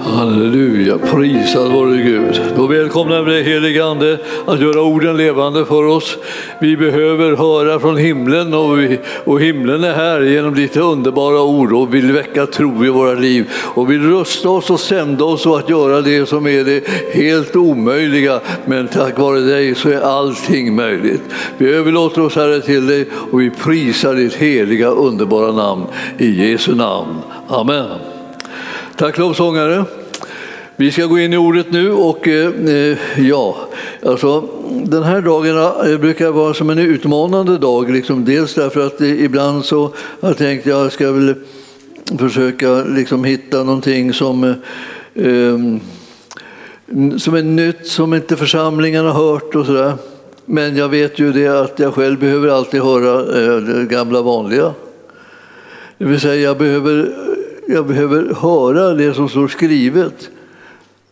Halleluja, prisad vare Gud. Då välkomnar vi dig helige Ande att göra orden levande för oss. Vi behöver höra från himlen och, vi, och himlen är här genom ditt underbara ord och vill väcka tro i våra liv och vill rusta oss och sända oss och att göra det som är det helt omöjliga. Men tack vare dig så är allting möjligt. Vi överlåter oss Herre till dig och vi prisar ditt heliga underbara namn i Jesu namn. Amen. Tack lovsångare. Vi ska gå in i ordet nu och eh, ja, alltså den här dagen eh, brukar vara som en utmanande dag. Liksom, dels därför att eh, ibland så har jag tänkt att jag ska väl försöka liksom, hitta någonting som eh, eh, som är nytt, som inte församlingen har hört och sådär. Men jag vet ju det att jag själv behöver alltid höra eh, det gamla vanliga. Det vill säga jag behöver, jag behöver höra det som står skrivet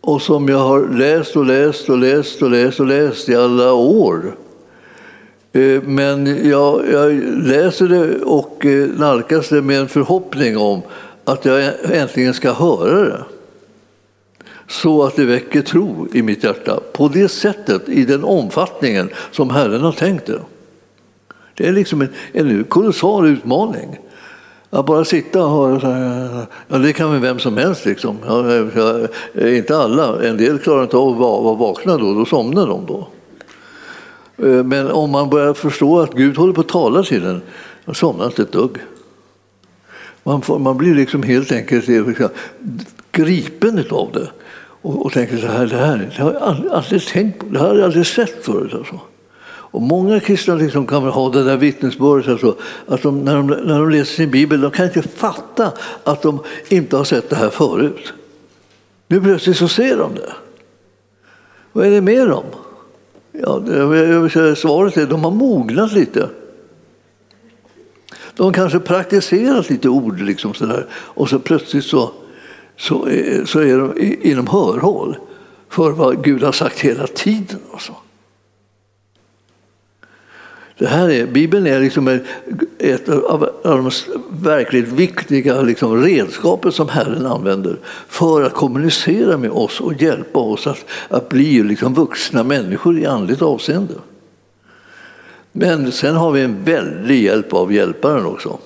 och som jag har läst och läst och läst och läst och läst i alla år. Eh, men jag, jag läser det och eh, nalkas det med en förhoppning om att jag äntligen ska höra det. Så att det väcker tro i mitt hjärta på det sättet, i den omfattningen som Herren har tänkt det. Det är liksom en, en kolossal utmaning. Att bara sitta och höra, ja, det kan väl vem som helst. Liksom. Ja, inte alla, en del klarar inte av att vara vakna då, då somnar de då. Eh, men om man börjar förstå att Gud håller på att tala till en, då somnar inte ett dugg. Man, får, man blir liksom helt enkelt eh, liksom, gripen av det och, och tänker så här, det här det har jag aldrig, aldrig tänkt på, det har jag aldrig sett förut. Alltså. Och många kristna liksom kan ha det där vittnesbördet, alltså, att de, när, de, när de läser sin bibel, de kan inte fatta att de inte har sett det här förut. Nu plötsligt så ser de det. Vad är det med dem? Ja, svaret är att de har mognat lite. De kanske praktiserat lite ord liksom sådär, och så plötsligt så, så, är, så är de inom hörhåll för vad Gud har sagt hela tiden. Alltså. Det här är, Bibeln är liksom ett av de verkligt viktiga liksom redskapen som Herren använder för att kommunicera med oss och hjälpa oss att, att bli liksom vuxna människor i andligt avseende. Men sen har vi en väldig hjälp av Hjälparen också.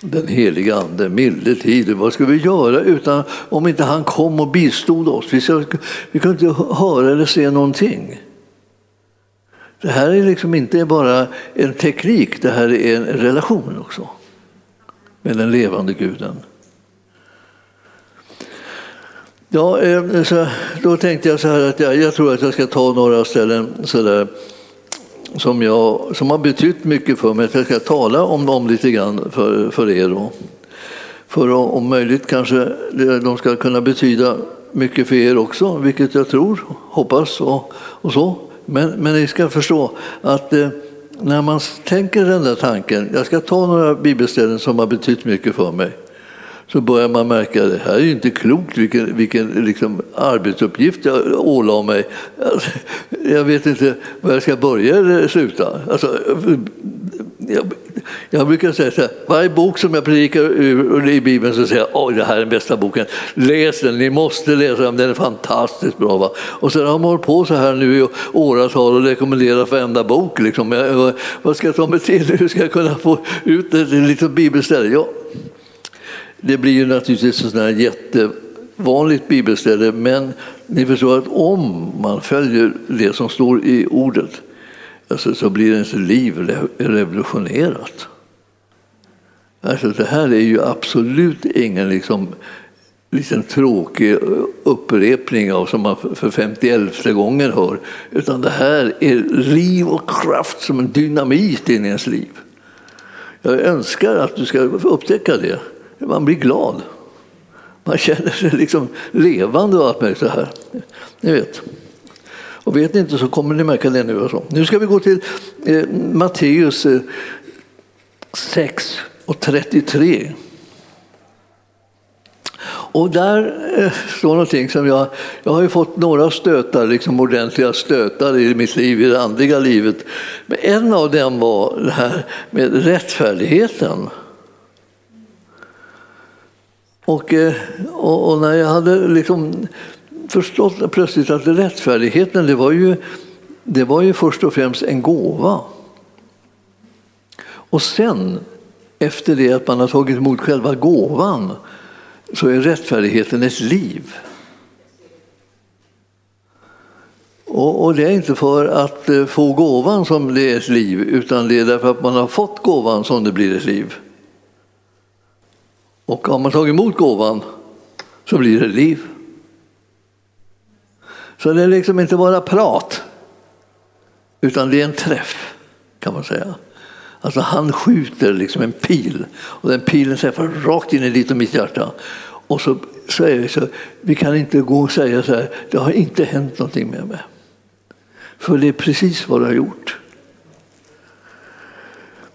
Den heliga Ande, milde tid. Vad ska vi göra utan, om inte han kom och bistod oss? Vi, ska, vi kunde inte höra eller se någonting. Det här är liksom inte bara en teknik, det här är en relation också med den levande guden. Ja, eh, så då tänkte jag så här att jag, jag tror att jag ska ta några ställen så där, som, jag, som har betytt mycket för mig. Att jag ska tala om dem lite grann för, för er. Då. För om möjligt kanske de ska kunna betyda mycket för er också, vilket jag tror, hoppas och, och så. Men, men ni ska förstå att eh, när man tänker den där tanken, jag ska ta några bibelställen som har betytt mycket för mig, så börjar man märka att det här är inte klokt vilken, vilken liksom, arbetsuppgift jag ålade mig. Alltså, jag vet inte var jag ska börja eller sluta. Alltså, jag, jag brukar säga så här, varje bok som jag predikar ur i Bibeln så säger jag oj, det här är den bästa boken. Läs den, ni måste läsa den, den är fantastiskt bra. Va? Och sen har man hållit på så här nu i åratal och rekommenderat varenda bok. Liksom. Jag, eh, vad ska jag ta mig till? Hur ska jag kunna få ut ett litet bibelställe? Ja, det blir ju naturligtvis ett sånt här jättevanligt bibelställe, men ni förstår att om man följer det som står i ordet alltså, så blir ens liv revolutionerat. Alltså, det här är ju absolut ingen liksom, liten tråkig eh, upprepning av som man för 51 gången hör, utan det här är liv och kraft som en dynamit in i ens liv. Jag önskar att du ska upptäcka det. Man blir glad. Man känner sig liksom levande och allt möjligt så här. Ni vet. Och vet ni inte så kommer ni märka det nu. Alltså. Nu ska vi gå till eh, Matteus eh, 6 och 33. Och där eh, står någonting som jag, jag har ju fått några stötar, liksom ordentliga stötar i mitt liv, i det andliga livet. Men en av dem var det här med rättfärdigheten. Och, eh, och, och, när jag hade liksom förstått plötsligt att rättfärdigheten det var, ju, det var ju först och främst en gåva. Och sen, efter det att man har tagit emot själva gåvan, så är rättfärdigheten ett liv. Och, och, det är inte för att eh, få gåvan som det är ett liv, utan det är därför att man har fått gåvan som det blir ett liv. Och har man tagit emot gåvan så blir det liv. Så det är liksom inte bara prat, utan det är en träff kan man säga. Alltså han skjuter liksom en pil och den pilen träffar rakt in i ditt och mitt hjärta. Och så säger vi så, vi kan inte gå och säga så här, det har inte hänt någonting med mig. För det är precis vad det har gjort.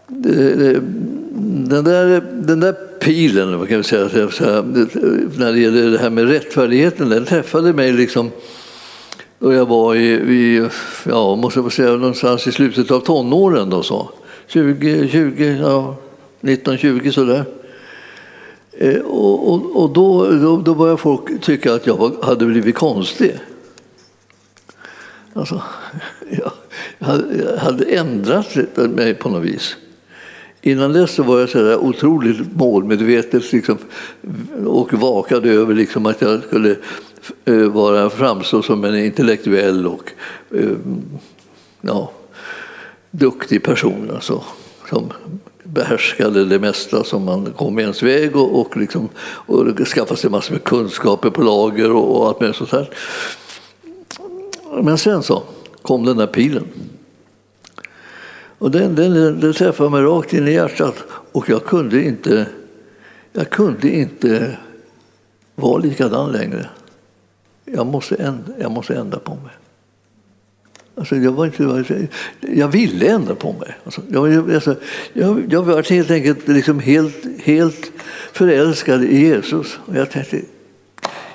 Den där, den där pilen, vad kan vi säga, när det gäller det här med rättfärdigheten, den träffade mig liksom då jag var i, i ja, måste jag säga, någonstans i slutet av tonåren. Då, så. 20, 20 ja, 19, 20 sådär. Eh, och, och, och då, då, då började folk tycka att jag hade blivit konstig. Alltså, jag hade, hade ändrat mig på något vis. Innan dess så var jag så där otroligt målmedvetet liksom, och vakade över liksom att jag skulle eh, vara, framstå som en intellektuell och eh, ja, duktig person. Alltså, som behärskade det mesta som man kom i ens väg och, och, liksom, och skaffade sig massor med kunskaper på lager och, och allt möjligt sånt här. Men sen så kom den där pilen. Och den, den, den träffade mig rakt in i hjärtat och jag kunde inte, jag kunde inte vara likadan längre. Jag måste, ändra, jag måste ändra på mig. Alltså jag, var inte, jag ville ändra på mig. Alltså jag, alltså, jag, jag var helt enkelt liksom helt, helt förälskad i Jesus. Och jag tänkte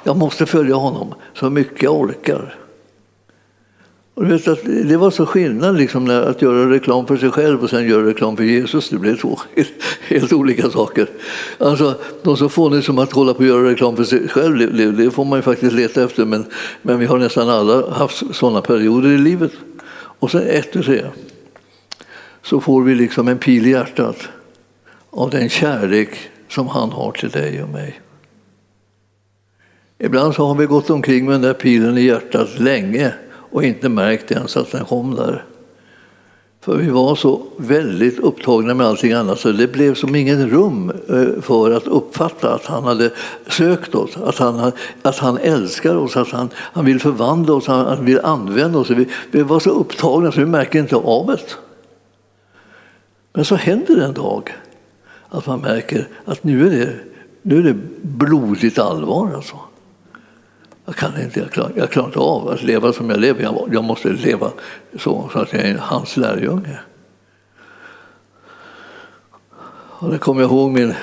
jag måste följa honom så mycket jag orkar. Och vet att det var så skillnad liksom, att göra reklam för sig själv och sen göra reklam för Jesus. Det blev två helt, olika saker. Alltså, de så fåniga som att hålla på att göra reklam för sig själv, det, det, får man ju faktiskt leta efter. Men, men vi har nästan alla haft sådana perioder i livet. Och sen efter det så får vi liksom en pil i hjärtat av den kärlek som han har till dig och mig. Ibland så har vi gått omkring med den där pilen i hjärtat länge och inte märkt ens att den kom där. För vi var så väldigt upptagna med allting annat så det blev som ingen rum eh, för att uppfatta att han hade sökt oss, att han, att han älskar oss, att han, han vill förvandla oss, att han vill använda oss. Vi, vi var så upptagna så vi märker inte av det. Men så händer det en dag att man märker att nu är det, nu är det blodigt allvar. Alltså. Jag kan inte, jag klarar, jag klarar inte av att leva som jag lever. Jag, jag måste leva så, så att jag är hans lärjunge. Och det kommer jag ihåg min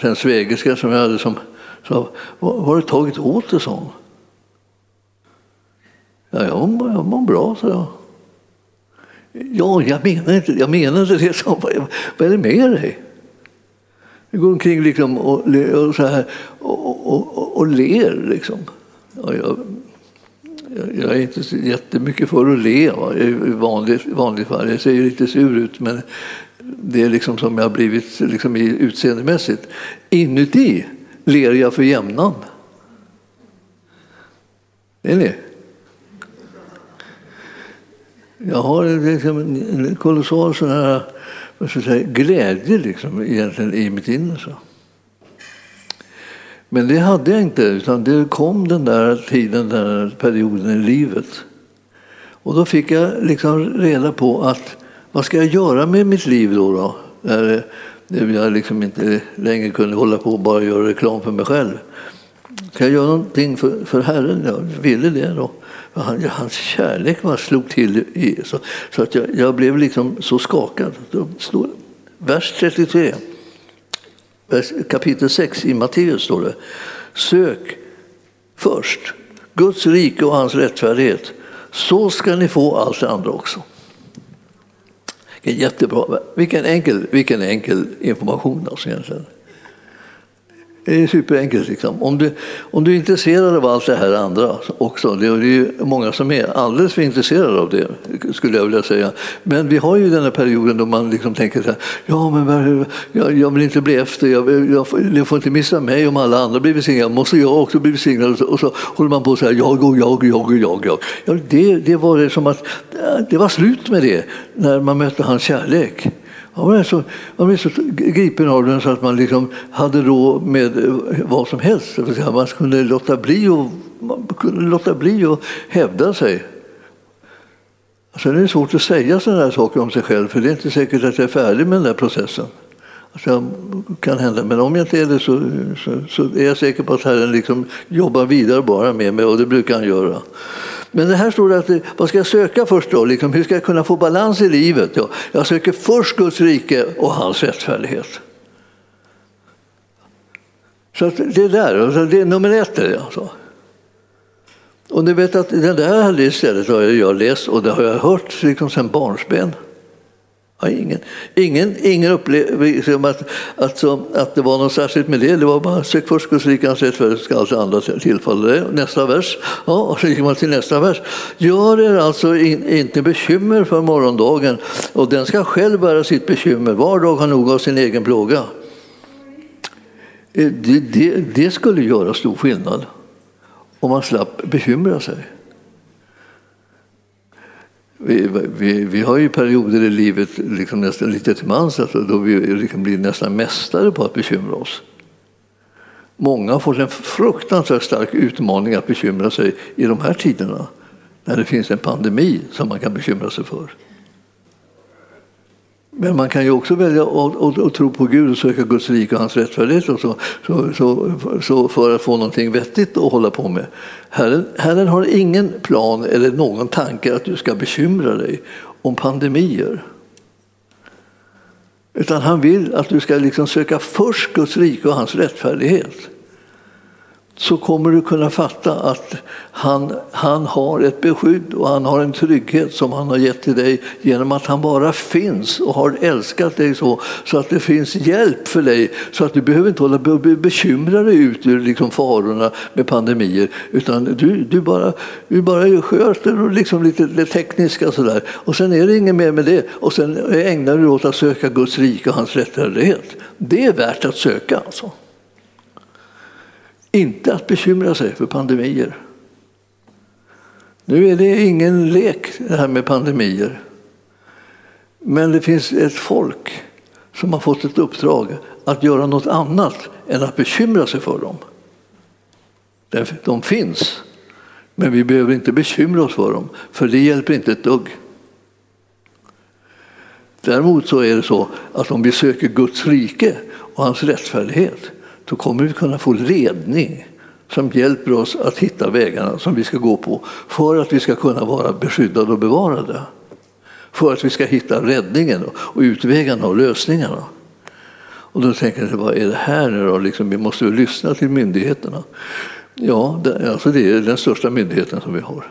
den svägerska som jag hade som sa, vad har du tagit åt dig sån? Ja, jag mår, jag mår bra, sa jag. Ja, jag menar inte, jag menar inte det. Så, vad, vad är det med dig? Du går omkring liksom och, och, så här, och, och, och ler. Liksom. Ja, jag, jag är inte så jättemycket för att le i vanligt, vanligt fall. Jag ser ju lite sur ut men det är liksom som jag har blivit liksom utseendemässigt. Inuti ler jag för jämnan. Är ni? Jag har liksom en kolossal sån här, säga, glädje liksom, egentligen i mitt inre. Men det hade jag inte, utan det kom den där tiden, den där perioden i livet. Och då fick jag liksom reda på att vad ska jag göra med mitt liv då? då? När jag liksom inte längre kunde hålla på och bara göra reklam för mig själv. Kan jag göra någonting för, för Herren? Jag ville det då. Han, hans kärlek var slog till i, så, så att jag, jag blev liksom så skakad. Vers 33 kapitel 6 i Matteus står det. Sök först Guds rike och hans rättfärdighet. Så ska ni få allt det andra också. Jättebra. Vilken enkel, vilken enkel information alltså egentligen. Det är superenkelt. Liksom. Om, du, om du är intresserad av allt det här andra också, det är ju många som är alldeles för intresserade av det, skulle jag vilja säga. Men vi har ju den här perioden då man liksom tänker så här, ja men jag, jag vill inte bli efter, jag, jag, jag, får inte missa mig om alla andra blir välsignade, måste jag också bli välsignad? Och så, och så håller man på så här, jag och jag och jag och jag. jag. Ja, det, det var det som att det var slut med det när man mötte hans kärlek. Man blev så, man blev så gripen av den så att man liksom hade råd med eh, vad som helst. Man kunde låta bli, och, man kunde låta bli att hävda sig. Sen är det svårt att säga sådana här saker om sig själv för det är inte säkert att jag är färdig med den där processen. Alltså, kan hända. Men om jag inte är det så, så, så är jag säker på att Herren liksom jobbar vidare bara med mig och det brukar han göra. Men det här står det att vad ska jag söka först då? Liksom, hur ska jag kunna få balans i livet? Ja, jag söker först Guds rike och hans rättfärdighet. Så att det är där, alltså, det är nummer ett. Är det alltså. Och ni vet att det där istället har jag läst och det har jag hört liksom sedan barnsben. Ja, ingen, ingen, ingen upplevde liksom att, att, att det var något särskilt med det. Det var bara sök först Guds rike, hans rättfärdighet ska alltså andra tillfalla dig. Nästa vers. Ja, och så gick man till nästa vers. Gör er alltså in, inte bekymmer för morgondagen och den ska själv bära sitt bekymmer. Var dag har nog av sin egen plåga. Eh, det, det, det skulle göra stor skillnad om man slapp bekymra sig. Vi, vi, vi, har ju perioder i livet liksom nästan lite till mans alltså, då vi liksom blir nästan mästare på att bekymra oss. Många har fått en fruktansvärt stark utmaning att bekymra sig i de här tiderna när det finns en pandemi som man kan bekymra sig för. Men man kan ju också välja att, tro på Gud och söka Guds rike och hans rättfärdighet och så, så, så, så, för att få någonting vettigt att hålla på med. Herren, Herren har ingen plan eller någon tanke att du ska bekymra dig om pandemier. Utan han vill att du ska liksom söka först Guds rike och hans rättfärdighet så kommer du kunna fatta att han, han har ett beskydd och han har en trygghet som han har gett till dig genom att han bara finns och har älskat dig så, så att det finns hjälp för dig så att du behöver inte hålla bekymra dig ut ur liksom farorna med pandemier utan du, du bara, du bara sköter och liksom lite det tekniska sådär och sen är det inget mer med det och sen ägnar du dig åt att söka Guds rike och hans rättfärdighet. Det är värt att söka alltså. Inte att bekymra sig för pandemier. Nu är det ingen lek det här med pandemier. Men det finns ett folk som har fått ett uppdrag att göra något annat än att bekymra sig för dem. De finns, men vi behöver inte bekymra oss för dem, för det hjälper inte ett dugg. Däremot så är det så att om vi söker Guds rike och hans rättfärdighet då kommer vi kunna få ledning som hjälper oss att hitta vägarna som vi ska gå på för att vi ska kunna vara beskyddade och bevarade. För att vi ska hitta räddningen och utvägarna och lösningarna. Och då tänker jag, vad är det här nu då? Liksom, vi måste ju lyssna till myndigheterna. Ja, det, alltså det är den största myndigheten som vi har.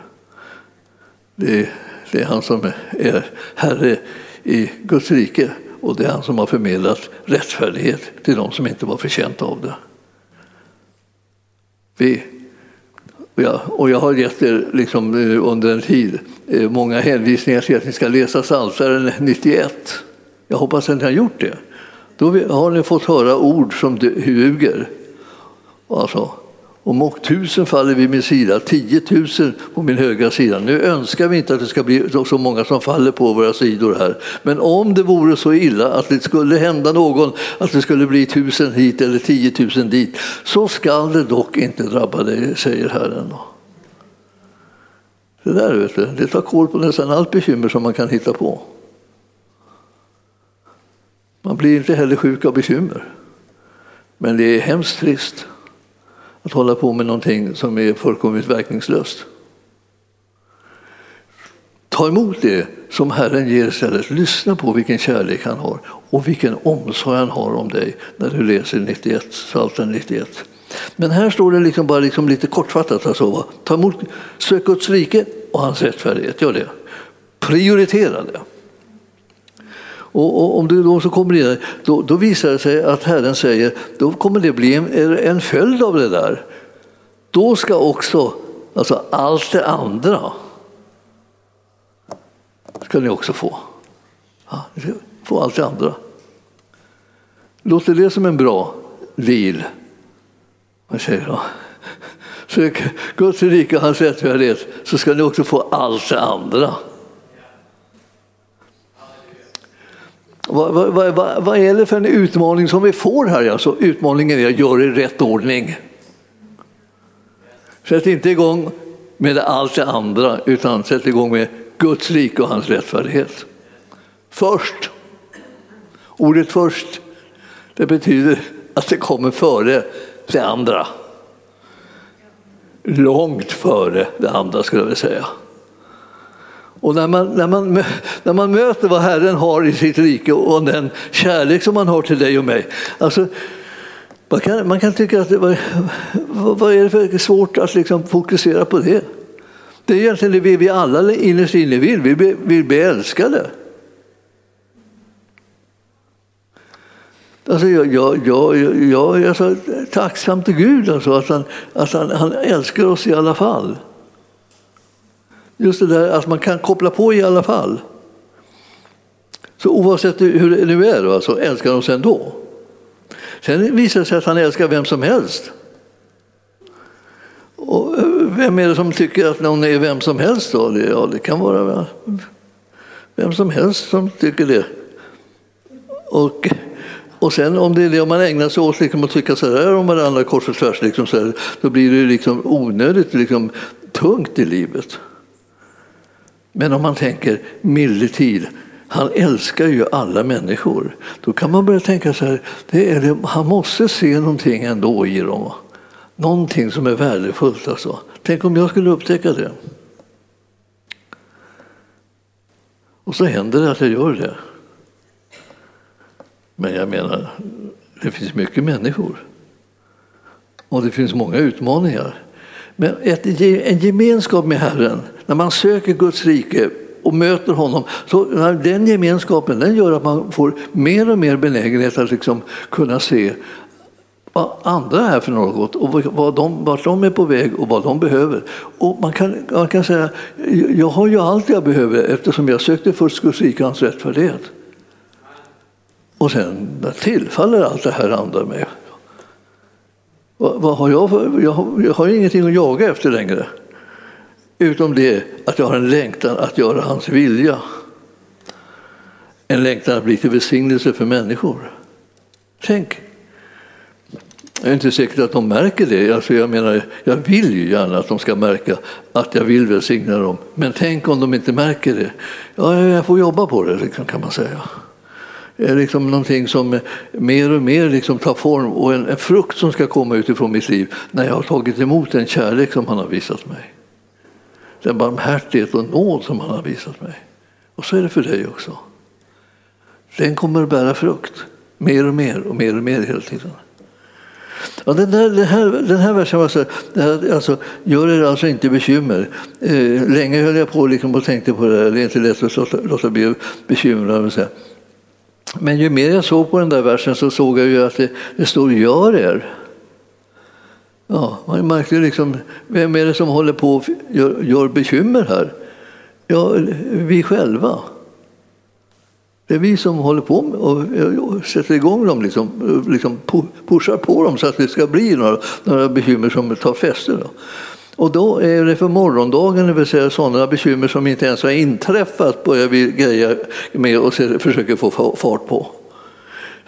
Det det är han som är herre i Guds rike och det är han som har förmedlat rättfärdighet till de som inte var förtjänta av det. Vi, ja, och jag har gett er liksom, eh, under en tid eh, många hänvisningar till att ni ska läsa Psaltaren 91. Jag hoppas att ni har gjort det. Då har ni fått höra ord som ljuger. Alltså, om tusen faller vid min sida, tiotusen på min högra sida. Nu önskar vi inte att det ska bli så många som faller på våra sidor här. Men om det vore så illa att det skulle hända någon, att det skulle bli tusen hit eller tiotusen dit, så skall det dock inte drabba dig, säger Herren. Det där vet du, det tar koll på nästan allt bekymmer som man kan hitta på. Man blir inte heller sjuk av bekymmer. Men det är hemskt trist att hålla på med någonting som är fullkomligt verkningslöst. Ta emot det som Herren ger istället. Lyssna på vilken kärlek han har och vilken omsorg han har om dig när du läser 91, Psaltaren 91. Men här står det liksom bara liksom lite kortfattat. Alltså, Ta emot, sök Guds rike och hans rättfärdighet. Gör det. Prioritera det. Och, och, om du då så kommer in, då, då visar det sig att Herren säger, då kommer det bli en, en följd av det där. Då ska också alltså allt det andra ska ni också få. Ja, få allt det andra. Låter det som en bra deal? Man säger du? Sök Guds rike och hans rättfärdighet så ska ni också få allt det andra. Vad, vad, vad, vad, är det för en utmaning som vi får här? Alltså, utmaningen är att göra i rätt ordning. Sätt inte igång med allt det andra, utan sätt igång med Guds rike och hans rättfärdighet. Först. Ordet först, det betyder att det kommer före det andra. Långt före det andra skulle jag vilja säga. Och när man, när, man, när man möter vad Herren har i sitt rike och den kärlek som han har till dig och mig. Alltså, man, kan, man kan tycka att det, vad, vad är det för svårt att liksom fokusera på det? Det är egentligen det vi alla innerst inne vill. Vi vill, vill bli älskade. Alltså jag, jag, jag, jag är så tacksam till Gud alltså att, han, att han, han älskar oss i alla fall. Just det där att man kan koppla på i alla fall. Så oavsett hur det nu är då, så älskar han oss ändå. Sen visar det sig att han älskar vem som helst. Och eh, vem är det som tycker att någon är vem som helst då? Ja, det kan vara vem som helst som tycker det. Och, och sen om det är det man ägnar sig åt liksom, att tycka så här om varandra kors och tvärs, liksom, så här, då blir det liksom onödigt liksom, tungt i livet. Men om man tänker medeltid, han älskar ju alla människor. Då kan man börja tänka så här, det är det, han måste se någonting ändå i dem. Någonting som är värdefullt. Alltså. Tänk om jag skulle upptäcka det. Och så händer det att jag gör det. Men jag menar, det finns mycket människor. Och det finns många utmaningar. Men ett, en gemenskap med Herren, när man söker Guds rike och möter honom, så den gemenskapen den gör att man får mer och mer benägenhet att liksom kunna se vad andra är för något och vad de, vart de är på väg och vad de behöver. Och man, kan, man kan säga, jag har ju allt jag behöver eftersom jag sökte först Guds rike och hans rättfärdighet. Och sen tillfaller allt det här andra mig. Vad, vad har jag, för, jag, har, jag har ingenting att jaga efter längre. Utom det att jag har en längtan att göra hans vilja. En längtan att bli till välsignelse för människor. Tänk, jag är inte säker att de märker det. Alltså jag, menar, jag vill ju gärna att de ska märka att jag vill välsigna dem. Men tänk om de inte märker det. Ja, jag får jobba på det, liksom, kan man säga. Det är liksom någonting som mer och mer liksom tar form och en, en frukt som ska komma utifrån mitt liv när jag har tagit emot den kärlek som han har visat mig. Den barmhärtighet och nåd som han har visat mig. Och så är det för dig också. Den kommer att bära frukt mer och mer och mer och mer hela tiden. Ja, den, där, den, här, den här versen var så alltså, gör er alltså inte bekymmer. Eh, länge höll jag på liksom och tänkte på det här, det är inte lätt att låta, låta bli bekymrad. Men ju mer jag såg på den där versen så såg jag ju att det, det står gör er. Ja, man märkte liksom, vem är det som håller på och gör, gör bekymmer här? Ja, vi själva. Det är vi som håller på och sätter igång dem, liksom, liksom pushar på dem så att det ska bli några, några bekymmer som tar fäste. Då. Och då är det för morgondagen, det vill säga sådana bekymmer som inte ens har inträffat, börjar vi greja med och försöker få fart på.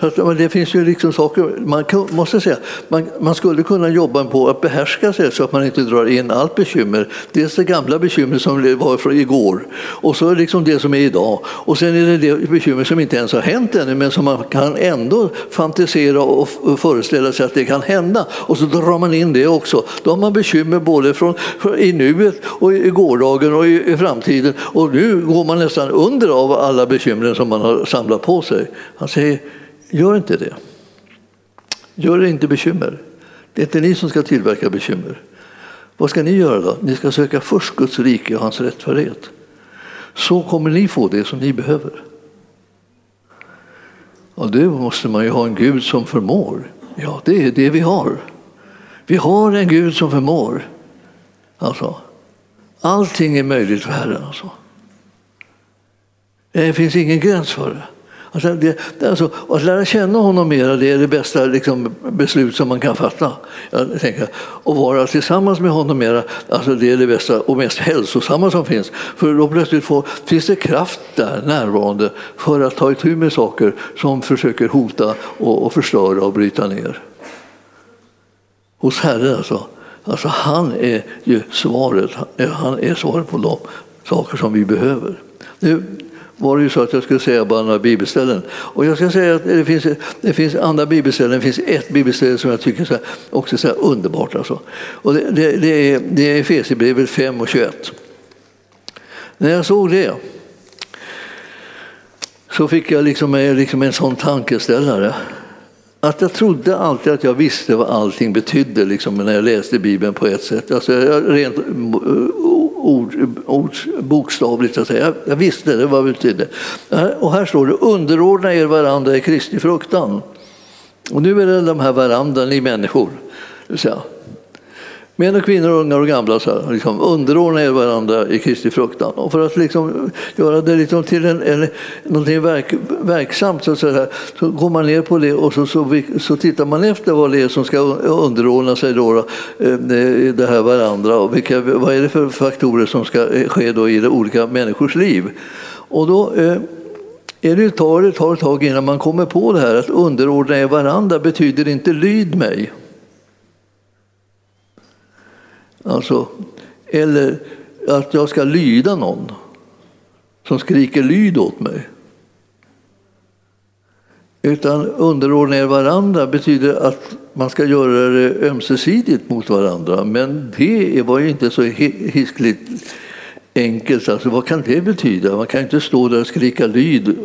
Så det finns ju liksom saker, man måste säga, man, man, skulle kunna jobba på att behärska sig så att man inte drar in allt bekymmer. Dels det gamla bekymmer som var från igår och så liksom det som är idag. Och sen är det det bekymmer som inte ens har hänt ännu men som man kan ändå fantisera och föreställa sig att det kan hända. Och så drar man in det också. Då har man bekymmer både från, från i nuet och i gårdagen och i, i framtiden. Och nu går man nästan under av alla bekymmer som man har samlat på sig. Han säger Gör inte det. Gör er inte bekymmer. Det är inte ni som ska tillverka bekymmer. Vad ska ni göra då? Ni ska söka först Guds rike och hans rättfärdighet. Så kommer ni få det som ni behöver. Och det måste man ju ha en Gud som förmår. Ja, det är det vi har. Vi har en Gud som förmår. Alltså, allting är möjligt för Herren. Alltså. Det finns ingen gräns för det. Alltså, det, alltså, att lära känna honom mera det är det bästa liksom, beslut som man kan fatta. Jag tänker, och vara tillsammans med honom mera, alltså, det är det bästa och mest hälsosamma som finns. För då plötsligt får, finns det kraft där närvarande för att ta itu med saker som försöker hota och, och förstöra och bryta ner. Hos Herren alltså. Alltså han är ju svaret, han är svaret på de saker som vi behöver. Nu, var det ju så att jag skulle säga bara några bibelställen. Och jag ska säga att det finns, det finns andra bibelställen, det finns ett bibelställe som jag tycker är så här, också så underbart. Alltså. Och det, det, det är, det är Efesierbrevet 5 och 21. När jag såg det så fick jag liksom, liksom en sån tankeställare. Att jag trodde alltid att jag visste vad allting betydde liksom, när jag läste Bibeln på ett sätt. Alltså, rent ord, ord, bokstavligt att säga. Jag visste det, vad det betydde. Eh, och här står det underordna er varandra i Kristi fruktan. Och nu är det de här varandra, ni människor. Det säga, Män och kvinnor, unga och gamla, så här, liksom, underordna er varandra i Kristi fruktan. Och för att liksom, göra det liksom till en, en, någonting verk, verksamt så, så, här, så går man ner på det och så, så, så tittar man efter vad det är som ska underordna sig då, eh, då, det här varandra och vilka, vad är det för faktorer som ska eh, ske då i olika människors liv. Och då eh, är det tar det tar ett tag innan man kommer på det här att underordna er varandra betyder inte lyd mig. Alltså, eller att jag ska lyda någon som skriker lyd åt mig. Utan underordna er varandra betyder att man ska göra det ömsesidigt mot varandra. Men det var ju inte så hiskligt enkelt. Alltså, vad kan det betyda? Man kan inte stå där och skrika lyd.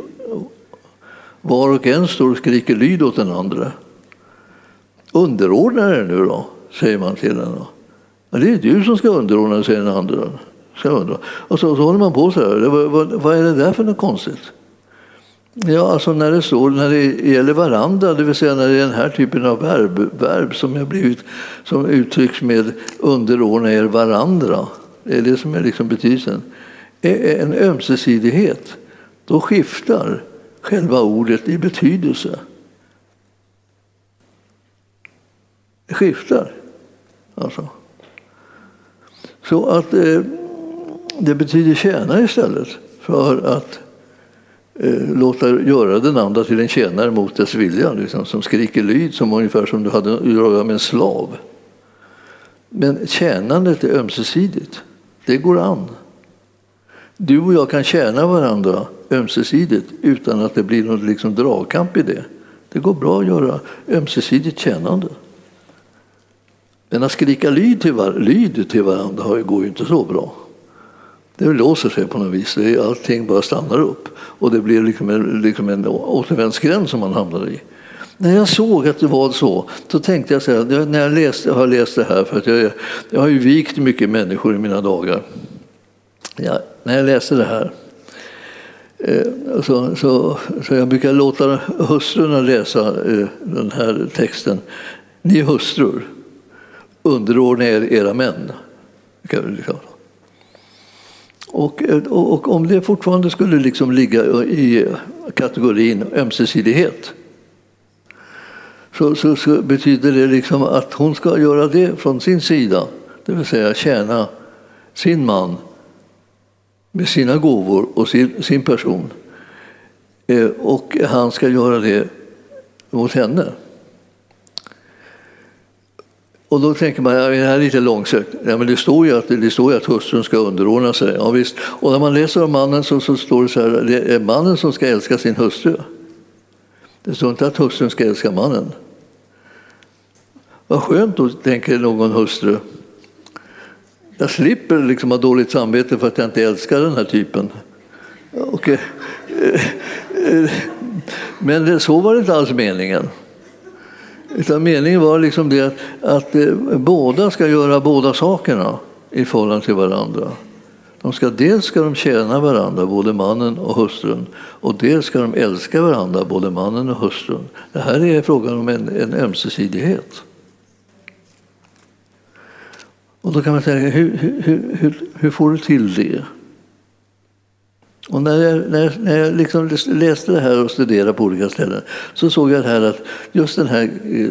Var och en står och skriker lyd åt den andra. Underordna er nu då, säger man till den. Men det är du som ska underordna sig den andra. Ska undra. Och så, så håller man på så här. Vad, vad, vad är det där för något konstigt? Ja, alltså när det står, när det gäller varandra, det vill säga när det är den här typen av verb, verb som, har blivit, som uttrycks med underordna er varandra. Det är det som är liksom betydelsen. En ömsesidighet, då skiftar själva ordet i betydelse. Det skiftar. Alltså. Så att eh, det betyder tjäna istället för att eh, låta göra den andra till en tjänare mot dess vilja, liksom, som skriker lyd, som ungefär som du hade att göra med en slav. Men tjänandet är ömsesidigt. Det går an. Du och jag kan tjäna varandra ömsesidigt utan att det blir någon liksom dragkamp i det. Det går bra att göra ömsesidigt tjänande. Men att skrika lyd till, var, lyd till varandra går ju inte så bra. Det låser sig på något vis. Allting bara stannar upp och det blir liksom en, liksom en återvändsgränd som man hamnar i. När jag såg att det var så, då tänkte jag så här, när jag, läste, jag har läst det här, för att jag, jag har ju vikt mycket människor i mina dagar. Ja, när jag läste det här eh, så, så, så jag brukar låta hustrurna läsa eh, den här texten. Ni hustrur, underordna er era män. Och, och, om det fortfarande skulle liksom ligga i kategorin ömsesidighet så, så, så, betyder det liksom att hon ska göra det från sin sida, det vill säga tjäna sin man med sina gåvor och sin, sin person. Eh, och han ska göra det mot henne. Och då tänker man, ja, det här är lite långsökt. Ja, men det står ju att, det står ju att hustrun ska underordna sig. Ja, visst. Och när man läser om mannen så, så står det så här, det är mannen som ska älska sin hustru. Det står inte att hustrun ska älska mannen. Vad skönt då, tänker någon hustru. Jag slipper liksom ha dåligt samvete för att jag inte älskar den här typen. Okay. Men så var det inte alls meningen. Utan meningen var liksom det att, att eh, båda ska göra båda sakerna i förhållande till varandra. De ska, dels ska de tjäna varandra, både mannen och hustrun, och dels ska de älska varandra, både mannen och hustrun. Det här är frågan om en, en ömsesidighet. Och då kan man säga, hur, hur, hur, hur får du till det? Och när jag, när jag, när jag liksom läste det här och studerade på olika ställen så såg jag här att just den här, eh,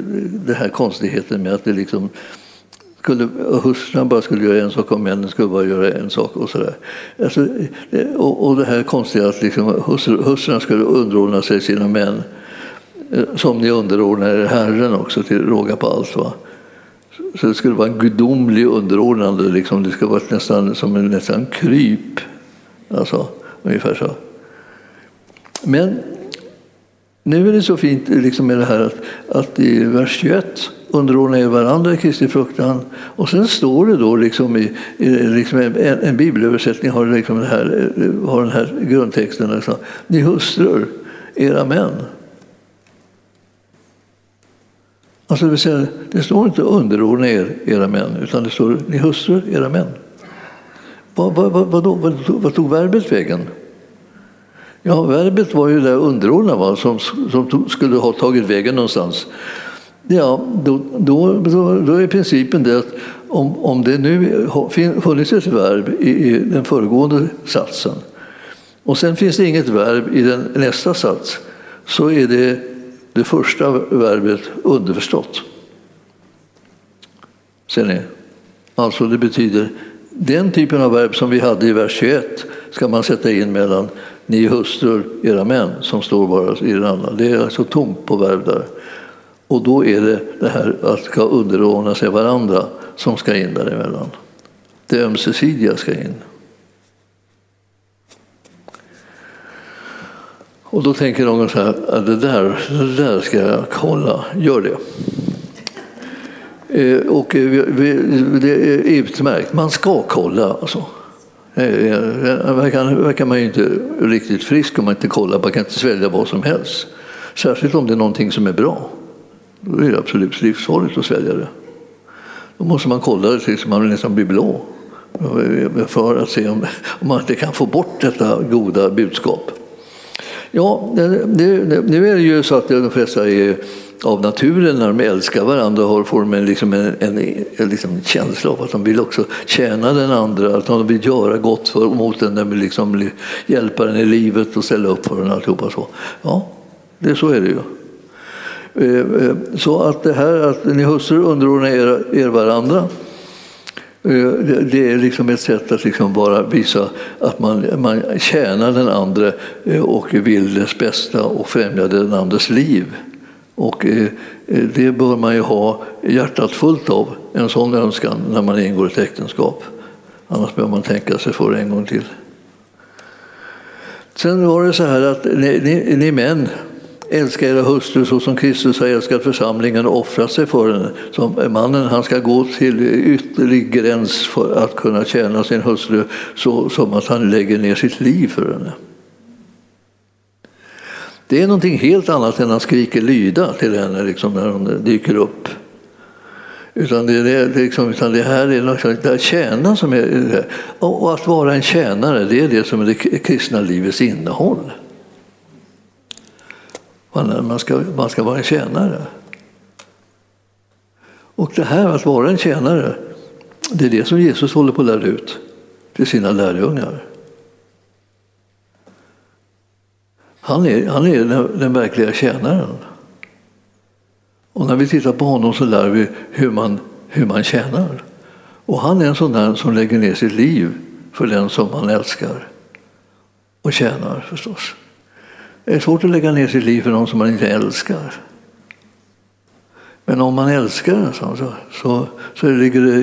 den här konstigheten med att det liksom skulle, hustrun bara skulle göra en sak och männen skulle bara göra en sak. Och, så alltså, eh, och, och det här konstiga att liksom, hustrun skulle underordna sig sina män eh, som ni underordnar er Herren också till råga på allt. Va? Så det skulle vara en gudomlig underordnande, liksom. det skulle vara nästan som en nästan kryp. Alltså, ungefär så. Men nu är det så fint liksom med det här att, att i vers 21 underordna er varandra i Kristi fruktan. Och sen står det då liksom i, i liksom en, en bibelöversättning har, liksom det här, har den här grundtexten. Liksom. Ni hustrur, era män. Alltså det, vill säga, det står inte underordna er, era män, utan det står ni hustrur, era män. Vad, vad, vad, vad, då, vad, vad tog verbet vägen? Ja, verbet var ju där underordnad va? Som, som skulle ha tagit vägen någonstans. Ja, då, då, då, då är principen det att om, om det nu har funnits ett verb i, i den föregående satsen och sen finns det inget verb i den nästa sats så är det det första verbet underförstått. Ser ni? Alltså det betyder den typen av verb som vi hade i vers 21 ska man sätta in mellan ni hustrur, era män, som står bara i den andra. Det är alltså tomt på verb där. Och då är det det här att ska underordna sig varandra som ska in däremellan. Det ömsesidiga ska in. Och då tänker någon så här, att det där, det där ska jag kolla, gör det. Eh, och eh, det är utmärkt, man ska kolla. Alltså. Eh, verkar, verkar man ju inte riktigt frisk om man inte kollar, man kan inte svälja vad som helst. Särskilt om det är någonting som är bra. Då är det absolut livsfarligt att svälja det. Då måste man kolla det tills man nästan blir blå för att se om, om man inte kan få bort detta goda budskap. Ja, nu är det ju så att de flesta är av naturen när de älskar varandra har får de liksom en, en, en liksom känsla av att de vill också tjäna den andra, att de vill göra gott för, mot den, de vill liksom hjälpa den i livet och ställa upp för den. Alltihopa så. Ja, det, så är det ju. Eh, eh, så att det här att ni hustrur underordnar er, er varandra eh, det är liksom ett sätt att liksom bara visa att man, man tjänar den andra och vill dess bästa och främja den andres liv. Och eh, eh, det bör man ju ha hjärtat fullt av, en sån önskan, när man ingår ett äktenskap. Annars bör man tänka sig för en gång till. Sen var det så här att ni, ni, ni män Älska era hustrur så som Kristus har älskat församlingen och offrat sig för henne. Som mannen han ska gå till ytterlig gräns för att kunna tjäna sin hustru så som att han lägger ner sitt liv för henne. Det är någonting helt annat än att han skriker lyda till henne liksom, när hon dyker upp. Utan det, det, liksom, utan det här är något slags tjäna som är Och att vara en tjänare, det är det som är det kristna livets innehåll. Man ska, man ska vara en tjänare. Och det här att vara en tjänare, det är det som Jesus håller på att lära ut till sina lärjungar. Han är, han är den, den verkliga tjänaren. Och när vi tittar på honom så lär vi hur man, hur man tjänar. Och han är en sån där som lägger ner sitt liv för den som man älskar och tjänar förstås. Det är svårt att lägga ner sitt liv för någon som man inte älskar. Men om man älskar så, så, så, så ligger det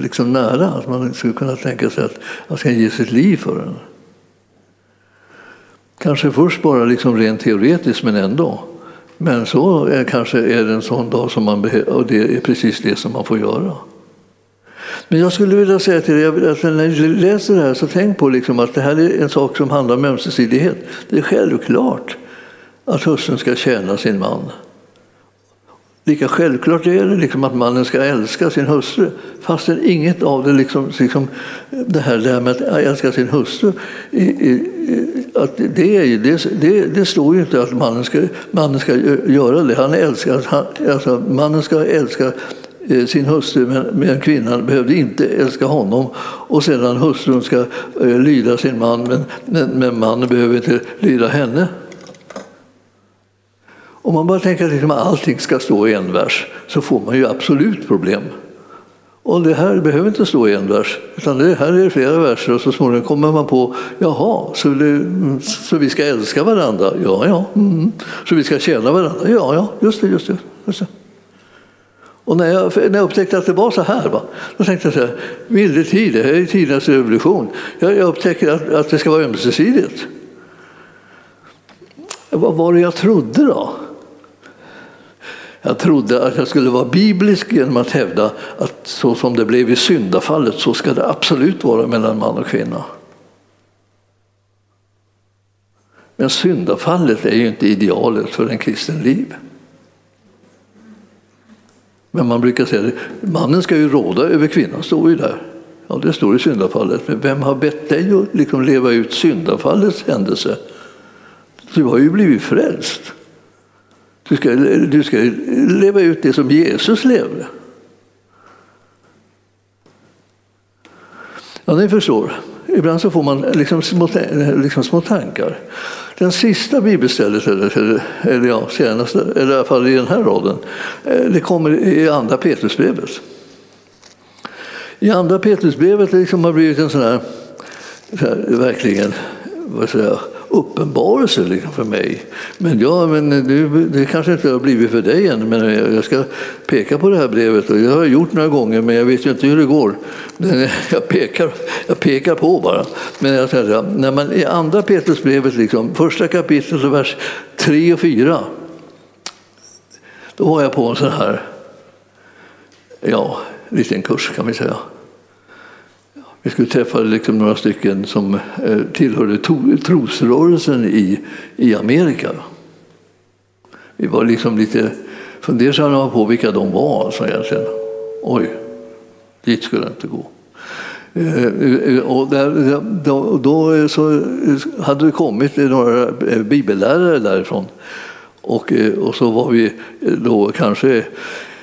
liksom nära att man skulle kunna tänka sig att man ska ge sitt liv för den. Kanske först bara liksom rent teoretiskt, men ändå. Men så är, kanske är det en sån dag som man behöver, och det är precis det som man får göra. Men jag skulle vilja säga till dig att när du läser det här så tänk på liksom att det här är en sak som handlar om ömsesidighet. Det är självklart att hustrun ska tjäna sin man. Lika självklart är det liksom att mannen ska älska sin hustru. Fastän inget av det, liksom, liksom, det här, det här med att älska sin hustru, att det, det, det, det står ju inte att mannen ska, mannen ska göra det. Han älskar, han, alltså, mannen ska älska eh, sin hustru men, kvinnan behövde inte älska honom och sedan hustrun ska eh, lyda sin man men, men, men mannen behöver inte lyda henne. Om man bara tänker att liksom allting ska stå i en vers så får man ju absolut problem. Och det här behöver inte stå i en vers, utan det här är flera verser och så småningom kommer man på, jaha, så, det, mm, så vi ska älska varandra? Ja, ja. Mm. Så vi ska tjäna varandra? Ja, ja, just det, just det. Just det. Och när jag, när jag upptäckte att det var så här, va, då tänkte jag så här, vilde tid, det här är tidernas revolution. Jag, jag upptäcker att, att det ska vara ömsesidigt. Vad var det jag trodde då? Jag trodde att jag skulle vara biblisk genom att hävda att så som det blev i syndafallet så ska det absolut vara mellan man och kvinna. Men syndafallet är ju inte idealet för en kristen liv. Men man brukar säga att mannen ska ju råda över kvinnan, står ju där. Ja, det står i syndafallet. Men vem har bett dig att liksom leva ut syndafallets händelse? Du har ju blivit frälst. Du ska, du ska leva ut det som Jesus levde. Ja, ni förstår. Ibland så får man liksom små, liksom små tankar. Den sista bibelstället, eller, eller, ja, senaste, eller i alla fall i den här raden, eh, det kommer i andra Petrusbrevet. I andra Petrusbrevet liksom har blivit en sån här, så här verkligen, vad säger jag, uppenbarelse liksom för mig. Men, ja, men det, det kanske inte har blivit för dig än, men jag ska peka på det här brevet. Och jag har gjort några gånger, men jag vet ju inte hur det går. Jag pekar, jag pekar på bara. Men jag säger, när man, i andra Petrusbrevet, liksom, första kapitlet, vers 3 och 4, då var jag på en sån här ja, liten kurs kan vi säga. Vi skulle träffa liksom några stycken som eh, tillhörde tillhörde trosrörelsen i, i Amerika. Vi var liksom lite fundersamma på vilka de var alltså egentligen. Oj, dit skulle jag inte gå. Eh, och där, då, då så hade det kommit några eh, bibellärare därifrån. Och, och så var vi då kanske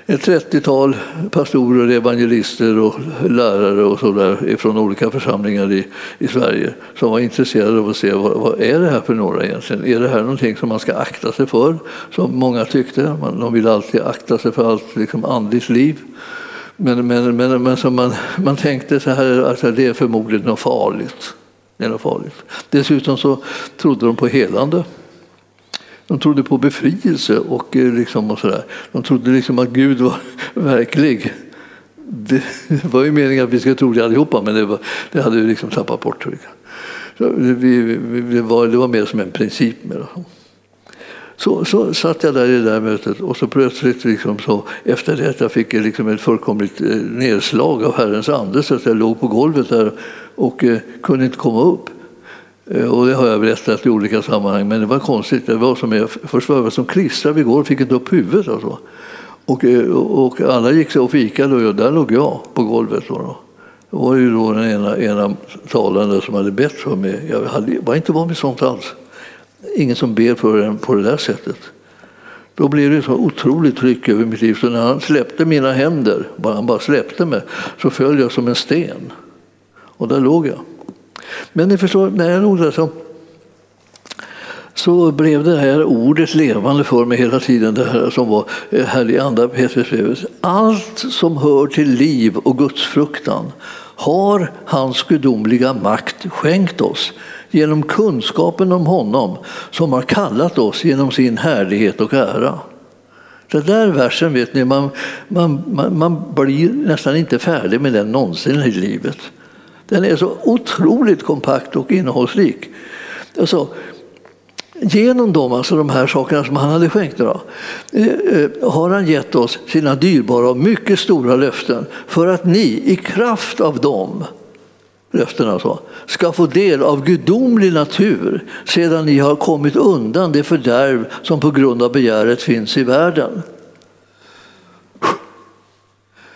ett 30-tal pastorer, evangelister och lärare och så där från olika församlingar i, i Sverige som var intresserade av att se vad, vad, är det här för några egentligen? Är det här någonting som man ska akta sig för? Som många tyckte. Man, de ville alltid akta sig för allt liksom andligt liv. Men, men, men, men som man, man tänkte så här, alltså det är förmodligen något farligt. Det är något farligt. Dessutom så trodde de på helande. De trodde på befrielse och, eh, liksom och sådär. De trodde liksom att Gud var verklig. Det var ju meningen att vi skulle tro det allihopa, men det, var, det hade vi liksom tappat bort. Så vi, vi, det, var, det var mer som en princip. Med det. Så, så satt jag där i det där mötet och så plötsligt, liksom så, efter det att jag fick eh, liksom ett fullkomligt eh, nedslag av Herrens ande så att jag låg på golvet där och eh, kunde inte komma upp. Eh, och det har jag berättat i olika sammanhang, men det var konstigt. Det var som jag först var jag som klistrad vid golvet, fick inte upp huvudet. Alltså. Eh, och, och alla gick så och fikade och där låg jag på golvet. Då. Det var ju då den ena, ena talaren som hade bett för mig. Jag hade, var inte van vid sånt alls. Ingen som ber för en på det där sättet. Då blev det så otroligt tryck över mitt liv så när han släppte mina händer, bara han bara släppte mig, så föll jag som en sten. Och där låg jag. Men ni förstår, när jag låg där så, så blev det här ordet levande för mig hela tiden, det här som var eh, här i andra Petrusbrevet. Allt som hör till liv och gudsfruktan har hans gudomliga makt skänkt oss genom kunskapen om honom som har kallat oss genom sin härlighet och ära. Den där versen, vet ni, man, man, man, man blir nästan inte färdig med den någonsin i livet. Den är så otroligt kompakt och innehållsrik. Alltså, genom dem, alltså de här sakerna som han hade skänkt, då, eh, eh, har han gett oss sina dyrbara och mycket stora löften för att ni i kraft av dem löften alltså, ska få del av gudomlig natur sedan ni har kommit undan det fördärv som på grund av begäret finns i världen.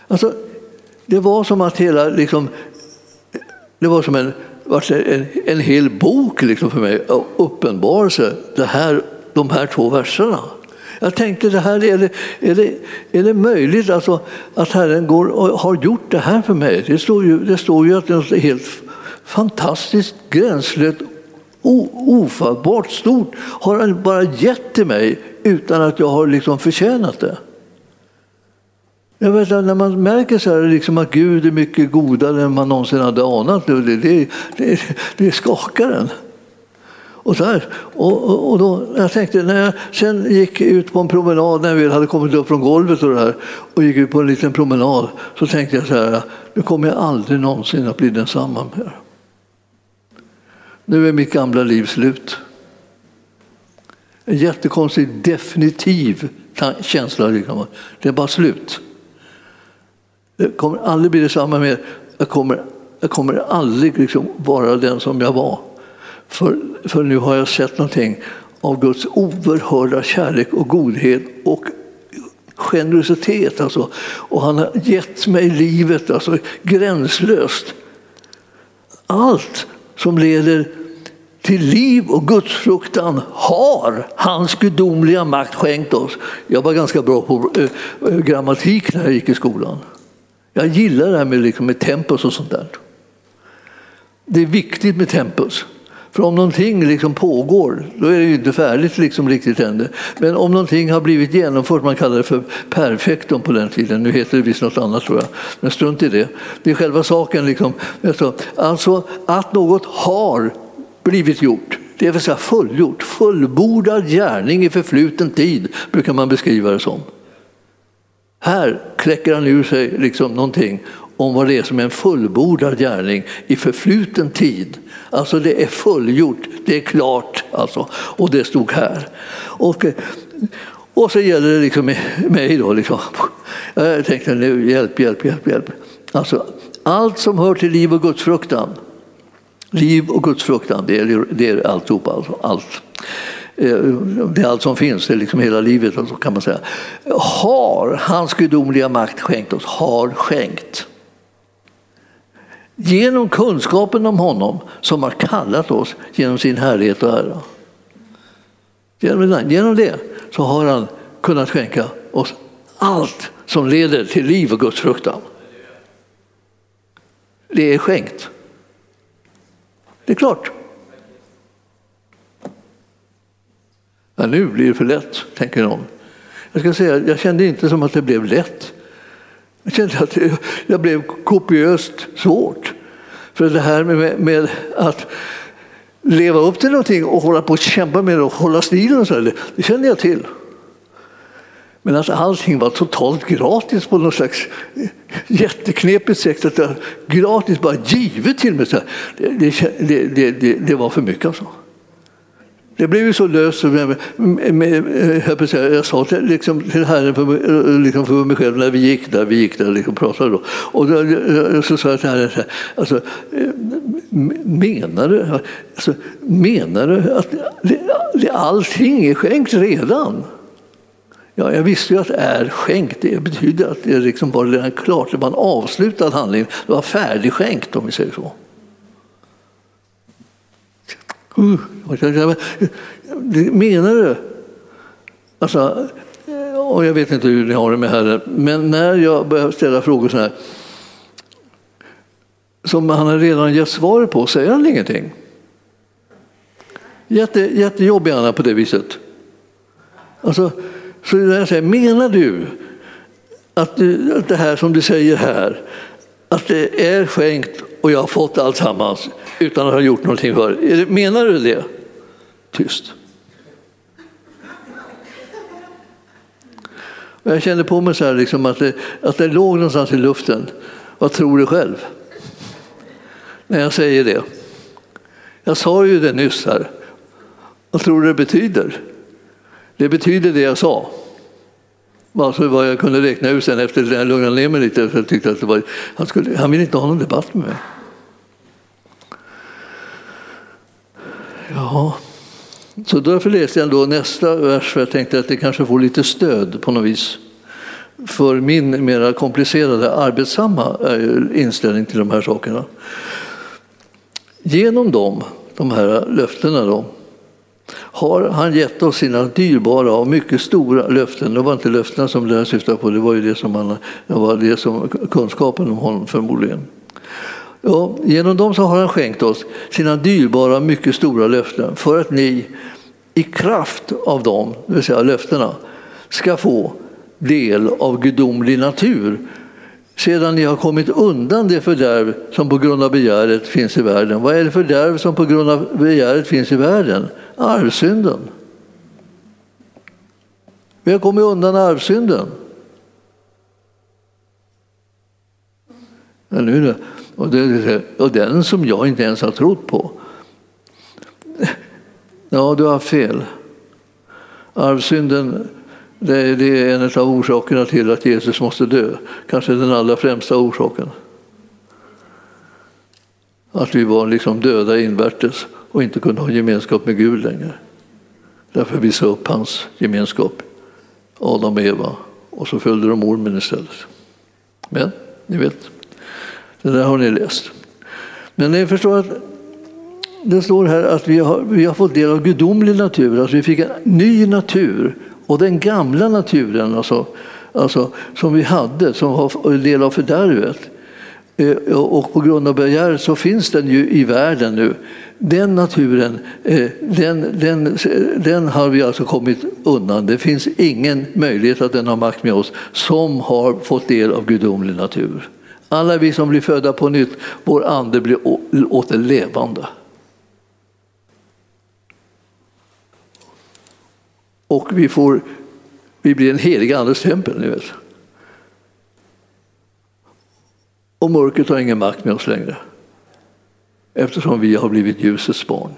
Alltså, det var som att hela, liksom, det var som en, en, en hel bok liksom för mig, uppenbarelse, det här, de här två verserna. Jag tänkte, det här, är, det, är, det, är det möjligt alltså, att Herren går och har gjort det här för mig? Det står ju, det står ju att det är helt fantastiskt, gränslöst, ofattbart stort har han bara gett till mig utan att jag har liksom förtjänat det. Jag vet, när man märker så här, liksom att Gud är mycket godare än man någonsin hade anat, det, det, det, det skakar en. Och, så här. Och, och, då, jag tänkte, när jag sen gick ut på en promenad, när vi hade kommit upp från golvet och, det här, och gick ut på en liten promenad, så tänkte jag så här, nu kommer jag aldrig någonsin att bli densamma mer. Nu är mitt gamla liv slut. En jättekonstig, definitiv känsla. Liksom. Det är bara slut. Det kommer aldrig bli detsamma mer. Jag kommer, jag kommer aldrig liksom vara den som jag var. För, för nu har jag sett någonting av Guds oerhörda kärlek och godhet och generositet. Alltså. Och han har gett mig livet alltså, gränslöst. Allt som leder till liv och gudsfruktan har hans gudomliga makt skänkt oss. Jag var ganska bra på eh, eh, grammatik när jag gick i skolan. Jag gillar det här med, liksom, med tempus och sånt där. Det är viktigt med tempus. För om någonting liksom pågår, då är det ju inte färdigt liksom riktigt ännu. Men om någonting har blivit genomfört, man kallar det för perfektum på den tiden, nu heter det visst något annat tror jag, men strunt i det. Det är själva saken. Liksom. Alltså, alltså att något har blivit gjort, det vill säga fullgjort, fullbordad gärning i förfluten tid brukar man beskriva det som. Här kläcker han ur sig liksom någonting om vad det är som är en fullbordad gärning i förfluten tid. Alltså det är fullgjort, det är klart. Alltså. Och det stod här. Och, eh, och så gäller det liksom mig då. Liksom. Jag tänkte nu, hjälp, hjälp, hjälp, hjälp. Alltså, allt som hör till liv och gudsfruktan. Liv och gudsfruktan, det är, det är alltihop. Alltså, allt. Eh, det är allt som finns, det är liksom hela livet så kan man säga. Har hans gudomliga makt skänkt oss, har skänkt. Genom kunskapen om honom som har kallat oss genom sin härlighet och ära. Genom det så har han kunnat skänka oss allt som leder till liv och Guds fruktan. Det är skänkt. Det är klart. Ja, nu blir det för lätt, tänker någon. Jag ska säga, jag kände inte som att det blev lätt. Jag kände att det blev kopiöst svårt. För det här med, med att leva upp till någonting och hålla på att kämpa med det och hålla stilen, och så här, det kände jag till. Men att allting var totalt gratis på något slags jätteknepigt sätt. Att det gratis, bara givet till mig. Det, det, det, det, var för mycket alltså. Det blev ju så löst. Med, med, med, jag sa till, liksom, till Herren för, liksom för mig själv när vi gick där, vi gick där liksom, pratade då. Och då, så sa jag till Herren, alltså, eh, menar du, alltså, menar du att det, allting är skänkt redan? Ja, jag visste ju att är skänkt, det betyder att det liksom var redan klart, det var en avslutad handling, det var färdigskänkt om vi säger så. Menar du? Alltså, och jag vet inte hur ni har det med Herren, men när jag börjar ställa frågor så här som han har redan gett svar på, säger han ingenting. Jätte, jättejobbig han är på det viset. Alltså, så jag säger, menar du att, du att det här som du säger här, att det är skänkt och jag har fått alltsammans utan att ha gjort någonting för det. Menar du det? Tyst. Jag kände på mig så här, liksom, att, det, att det låg någonstans i luften. Vad tror du själv? När jag säger det. Jag sa ju det nyss här. Vad tror du det betyder? Det betyder det jag sa. Alltså vad jag kunde räkna ut sen efter att jag lugnade ner mig lite. För jag tyckte att det var, han, skulle, han ville inte ha någon debatt med mig. Ja, så därför läste jag då nästa vers för jag tänkte att det kanske får lite stöd på något vis. för min mer komplicerade, arbetsamma eh, inställning till de här sakerna. Genom dem, de här löftena då, har han gett oss sina dyrbara och mycket stora löften. Det var inte löftena som det här syftade på, det var ju det som, han, det var det som kunskapen om honom förmodligen. Ja, genom dem så har han skänkt oss sina dyrbara och mycket stora löften för att ni i kraft av dem, det vill säga löftena, ska få del av gudomlig natur sedan ni har kommit undan det fördärv som på grund av begäret finns i världen. Vad är det fördärv som på grund av begäret finns i världen? Arvsynden. Vi har kommit undan arvsynden. Och, det, och den som jag inte ens har trott på. Ja, du har fel. Arvsynden det är en av orsakerna till att Jesus måste dö. Kanske den allra främsta orsaken. Att vi var liksom döda invärtes och inte kunde ha gemenskap med Gud längre. Därför visade upp hans gemenskap, Adam och Eva, och så följde de ormen istället. Men, ni vet, det där har ni läst. Men ni förstår att det står här att vi har, vi har fått del av gudomlig natur, alltså vi fick en ny natur. Och den gamla naturen alltså, alltså, som vi hade, som var en del av fördärvet, eh, och på grund av begär så finns den ju i världen nu. Den naturen, eh, den, den, den har vi alltså kommit undan. Det finns ingen möjlighet att den har makt med oss som har fått del av gudomlig natur. Alla vi som blir födda på nytt, vår ande blir åter levande. Och vi, får, vi blir en helig andes tempel. Ni vet. Och mörkret har ingen makt med oss längre. Eftersom vi har blivit ljusets barn.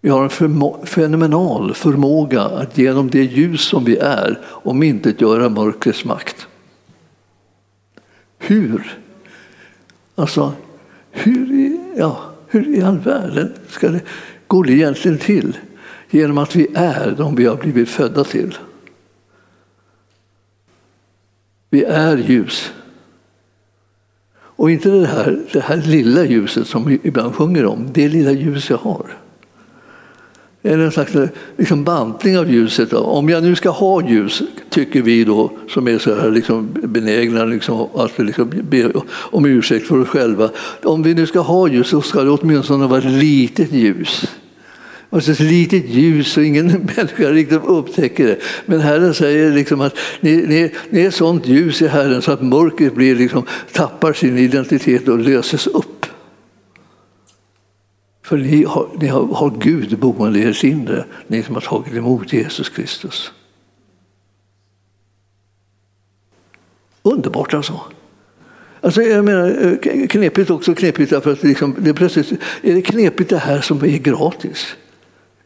Vi har en fenomenal förmåga att genom det ljus som vi är omintetgöra göra mörkrets makt. Hur? Alltså, hur i, ja, hur i all världen ska det, går det egentligen till? Genom att vi är de vi har blivit födda till. Vi är ljus. Och inte det här, det här lilla ljuset som vi ibland sjunger om, det lilla ljus jag har. Eller en slags liksom bantning av ljuset. Om jag nu ska ha ljus, tycker vi då som är så här liksom benägna liksom, att liksom be om ursäkt för oss själva. Om vi nu ska ha ljus så ska det åtminstone vara ett litet ljus. Alltså ett litet ljus och ingen människa riktigt upptäcker det. Men Herren säger liksom att ni, ni, ni är sånt ljus i Herren så att mörkret blir liksom, tappar sin identitet och löses upp. För ni har, ni har, har Gud boende i ert inre, ni som har tagit emot Jesus Kristus. Underbart alltså. Alltså jag menar, eh, knepigt också knepigt därför att liksom, det plötsligt är det knepigt det här som är gratis.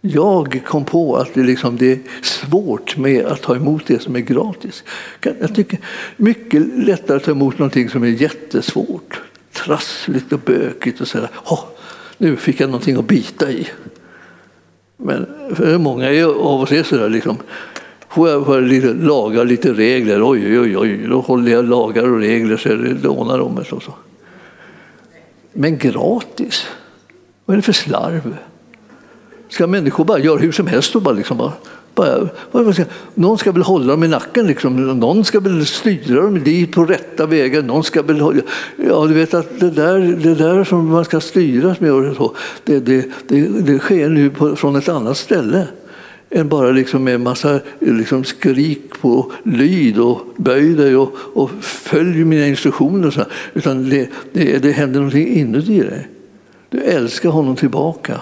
Jag kom på att det, liksom, det är svårt med att ta emot det som är gratis. Jag tycker mycket lättare att ta emot någonting som är jättesvårt, trassligt och bökigt och sådär. Oh, nu fick jag någonting att bita i. Men för många av oss är sådär liksom, får jag för lite, laga lite regler, oj, oj, oj, då håller jag lagar och regler så det lånar om mig. Så. Men gratis, vad är det för slarv? Ska människor bara göra hur som helst och bara, liksom bara, bara, bara ska, någon ska väl hålla dem i nacken, liksom. någon ska väl styra dem dit på rätta vägen. Någon ska väl hålla, ja, du vet att det där, det där som man ska styras med, och så, det, det, det, det sker nu på, från ett annat ställe än bara liksom med massa liksom skrik på lyd och böj dig och, och följ mina instruktioner. Så. Utan det, det, det händer någonting inuti dig. Du älskar honom tillbaka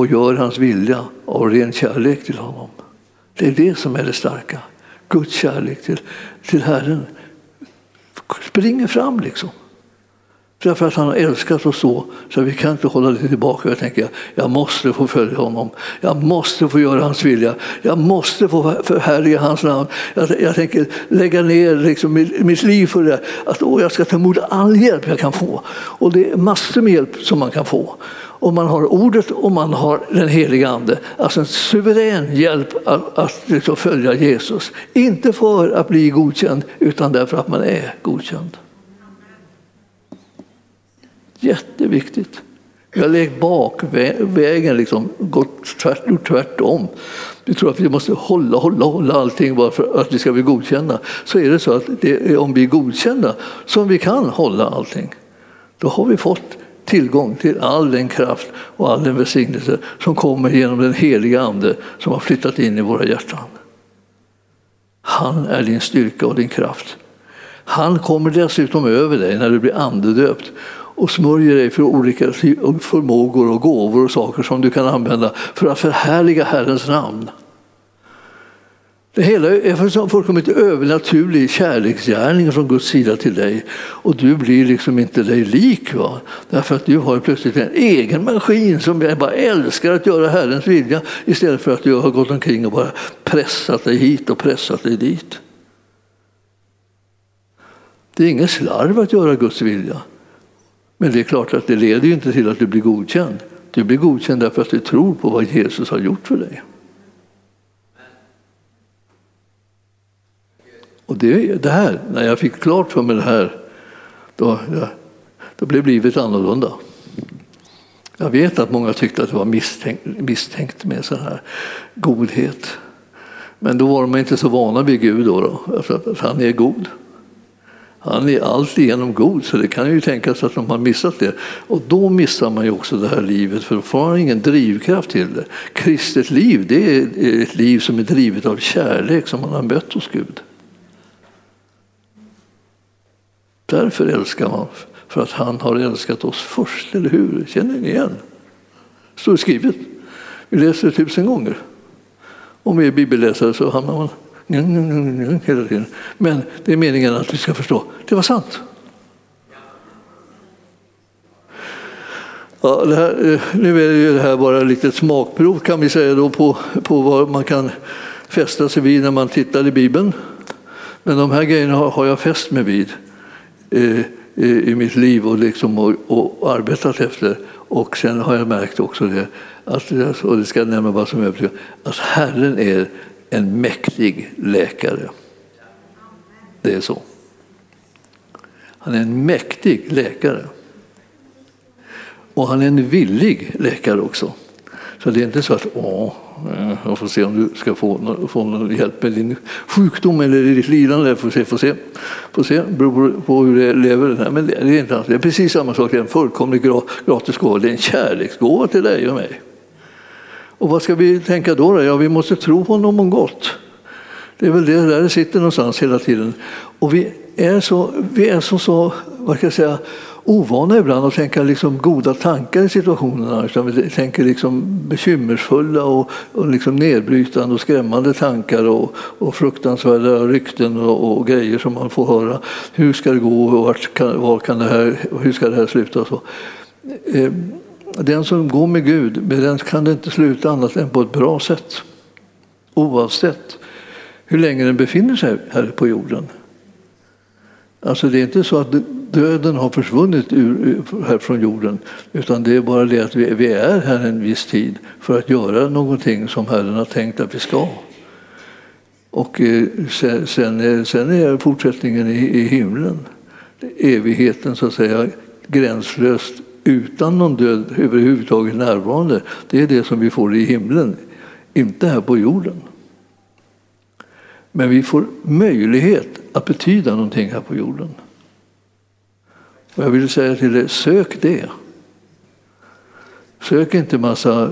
och gör hans vilja av ren kärlek till honom. Det är det som är det starka. Guds kärlek till, till Herren springer fram liksom. Därför att han har älskat oss så, så vi kan inte hålla det tillbaka. Jag tänker, jag måste få följa honom. Jag måste få göra hans vilja. Jag måste få förhärliga hans namn. Jag, jag tänker lägga ner liksom mitt liv för det. Att åh, jag ska ta emot all hjälp jag kan få. Och det är massor med hjälp som man kan få. Om man har ordet och man har den heliga Ande. Alltså en suverän hjälp att, att liksom följa Jesus. Inte för att bli godkänd, utan därför att man är godkänd. Jätteviktigt. Vi har lekt bakvägen, liksom, gått tvärt, tvärtom. Vi tror att vi måste hålla, hålla, hålla allting bara för att vi ska bli godkända. Så är det så att det är om vi är godkända som vi kan hålla allting. Då har vi fått tillgång till all den kraft och all den välsignelse som kommer genom den heliga Ande som har flyttat in i våra hjärtan. Han är din styrka och din kraft. Han kommer dessutom över dig när du blir andedöpt och smörjer dig för olika förmågor och gåvor och saker som du kan använda för att förhärliga Herrens namn. Det hela är en fullkomligt övernaturlig kärleksgärning från Guds sida till dig. Och du blir liksom inte dig lik. Va? Därför att du har plötsligt en egen maskin som bara älskar att göra Herrens vilja istället för att du har gått omkring och bara pressat dig hit och pressat dig dit. Det är ingen slarv att göra Guds vilja. Men det är klart att det leder ju inte till att du blir godkänd. Du blir godkänd därför att du tror på vad Jesus har gjort för dig. Och det, det här, när jag fick klart för mig det här, då, då blev livet annorlunda. Jag vet att många tyckte att det var misstänkt, misstänkt med sån här godhet. Men då var de inte så vana vid Gud, då, då för att han är god. Han är alltigenom god, så det kan ju tänkas att de har missat det. Och då missar man ju också det här livet, för då får man ingen drivkraft till det. Kristet liv, det är ett liv som är drivet av kärlek som man har mött hos Gud. Därför älskar man, för att han har älskat oss först, eller hur? Känner ni igen? står skrivet. Vi läser det tusen gånger. Om vi är bibelläsare så hamnar man hela tiden. Men det är meningen att vi ska förstå, det var sant. Ja, det här, eh, nu är det här bara ett litet smakprov kan vi säga då på, på vad man kan fästa sig vid när man tittar i Bibeln. Men de här grejerna har, har jag fäst mig vid eh, i mitt liv och, liksom, och, och, arbetat efter. Och sen har jag märkt också det, att, och det ska jag nämna vad som är att Herren är en mäktig läkare. Det är så. Han är en mäktig läkare. Och han är en villig läkare också. Så det är inte så att åh, jag får se om du ska få, få någon hjälp med din sjukdom eller ditt lidande. Får se, får se. Får se, beror på hur du lever. men det är, inte det är precis samma sak, det är en fullkomligt gratis gåva. Det är en kärleksgåva till dig och mig. Och vad ska vi tänka då? Ja, vi måste tro honom om gott. Det är väl det där det sitter någonstans hela tiden. Och vi är så, vi är så, så vad ska jag säga, ovana ibland att tänka liksom goda tankar i situationerna. Utan vi tänker liksom bekymmersfulla och, och liksom nedbrytande och skrämmande tankar och, och fruktansvärda rykten och, och, grejer som man får höra. Hur ska det gå och vart kan, var kan det här, hur ska det här sluta? Och så. Eh, den som går med Gud, med den kan det inte sluta annat än på ett bra sätt. Oavsett hur länge den befinner sig här på jorden. Alltså det är inte så att döden har försvunnit ur, här från jorden utan det är bara det att vi, vi är här en viss tid för att göra någonting som Herren har tänkt att vi ska. Och eh, sen, sen är fortsättningen i, i himlen, evigheten så att säga gränslöst utan någon död överhuvudtaget närvarande. Det är det som vi får i himlen, inte här på jorden. Men vi får möjlighet att betyda någonting här på jorden. Och jag vill säga till dig, sök det. Sök inte massa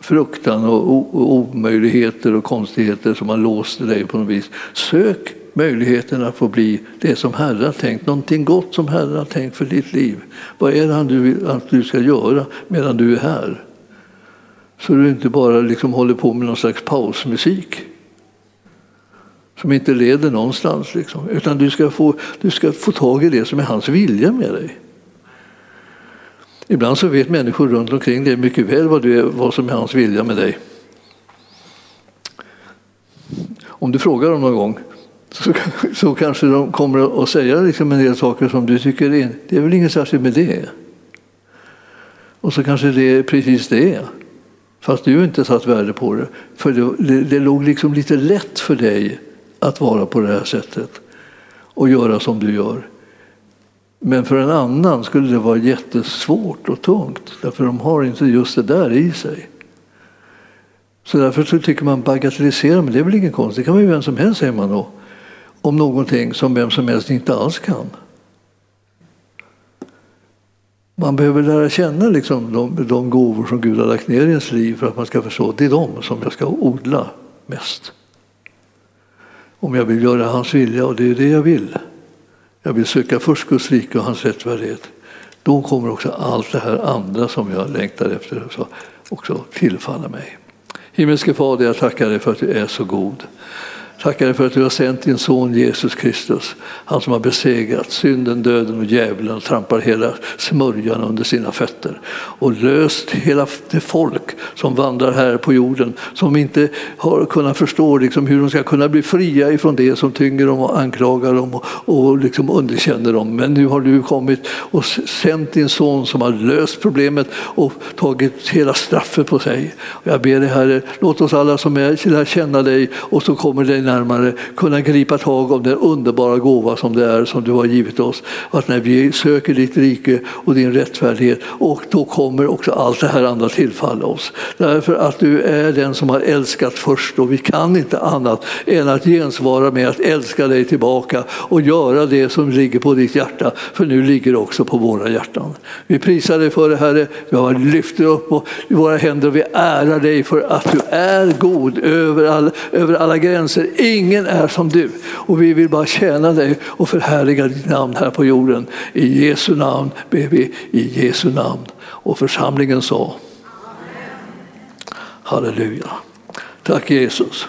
fruktan och omöjligheter och konstigheter som har låst dig på något vis. Sök möjligheten att få bli det som Herren har tänkt, någonting gott som Herren har tänkt för ditt liv. Vad är det han du vill att du ska göra medan du är här? Så du inte bara liksom håller på med någon slags pausmusik som inte leder någonstans. Liksom. Utan du ska, få, du ska få tag i det som är hans vilja med dig. Ibland så vet människor runt omkring dig mycket väl vad, du är, vad som är hans vilja med dig. Om du frågar dem någon gång så, så kanske de kommer att säga liksom en del saker som du tycker är, det är väl inget särskilt med det. Och så kanske det är precis det. Fast du inte satt värde på det. För det, det, det låg liksom lite lätt för dig att vara på det här sättet och göra som du gör. Men för en annan skulle det vara jättesvårt och tungt därför de har inte just det där i sig. Så därför så tycker man bagatellisera, men det är väl ingen konst, det kan man ju vem som helst säger man då. Om någonting som vem som helst inte alls kan. Man behöver lära känna liksom de, de gåvor som Gud har lagt ner i ens liv för att man ska förstå att det är de som jag ska odla mest. Om jag vill göra hans vilja, och det är det jag vill. Jag vill söka först Guds rike och hans rättfärdighet. Då kommer också allt det här andra som jag längtar efter också, tillfalla mig. Himmelske Fader, jag tackar dig för att du är så god. Tackar dig för att du har sänt din son Jesus Kristus, han som har besegrat synden, döden och djävulen och trampar hela smörjan under sina fötter och löst hela det folk som vandrar här på jorden som inte har kunnat förstå liksom hur de ska kunna bli fria ifrån det som tynger dem och anklagar dem och, och liksom underkänner dem. Men nu har du kommit och sänt din son som har löst problemet och tagit hela straffet på sig. Och jag ber dig Herre, låt oss alla som är, lär känna dig och så kommer dig närmare kunna gripa tag om den underbara gåva som det är som du har givit oss. Att när vi söker ditt rike och din rättfärdighet och då kommer också allt det här andra tillfalla oss. Därför att du är den som har älskat först och vi kan inte annat än att gensvara med att älska dig tillbaka och göra det som ligger på ditt hjärta. För nu ligger det också på våra hjärtan. Vi prisar dig för det Herre, vi har upp våra händer och vi ärar dig för att du är god över, all, över alla gränser. Ingen är som du. Och vi vill bara tjäna dig och förhärliga ditt namn här på jorden. I Jesu namn ber vi, i Jesu namn. Och församlingen sa Halleluja. Tack Jesus.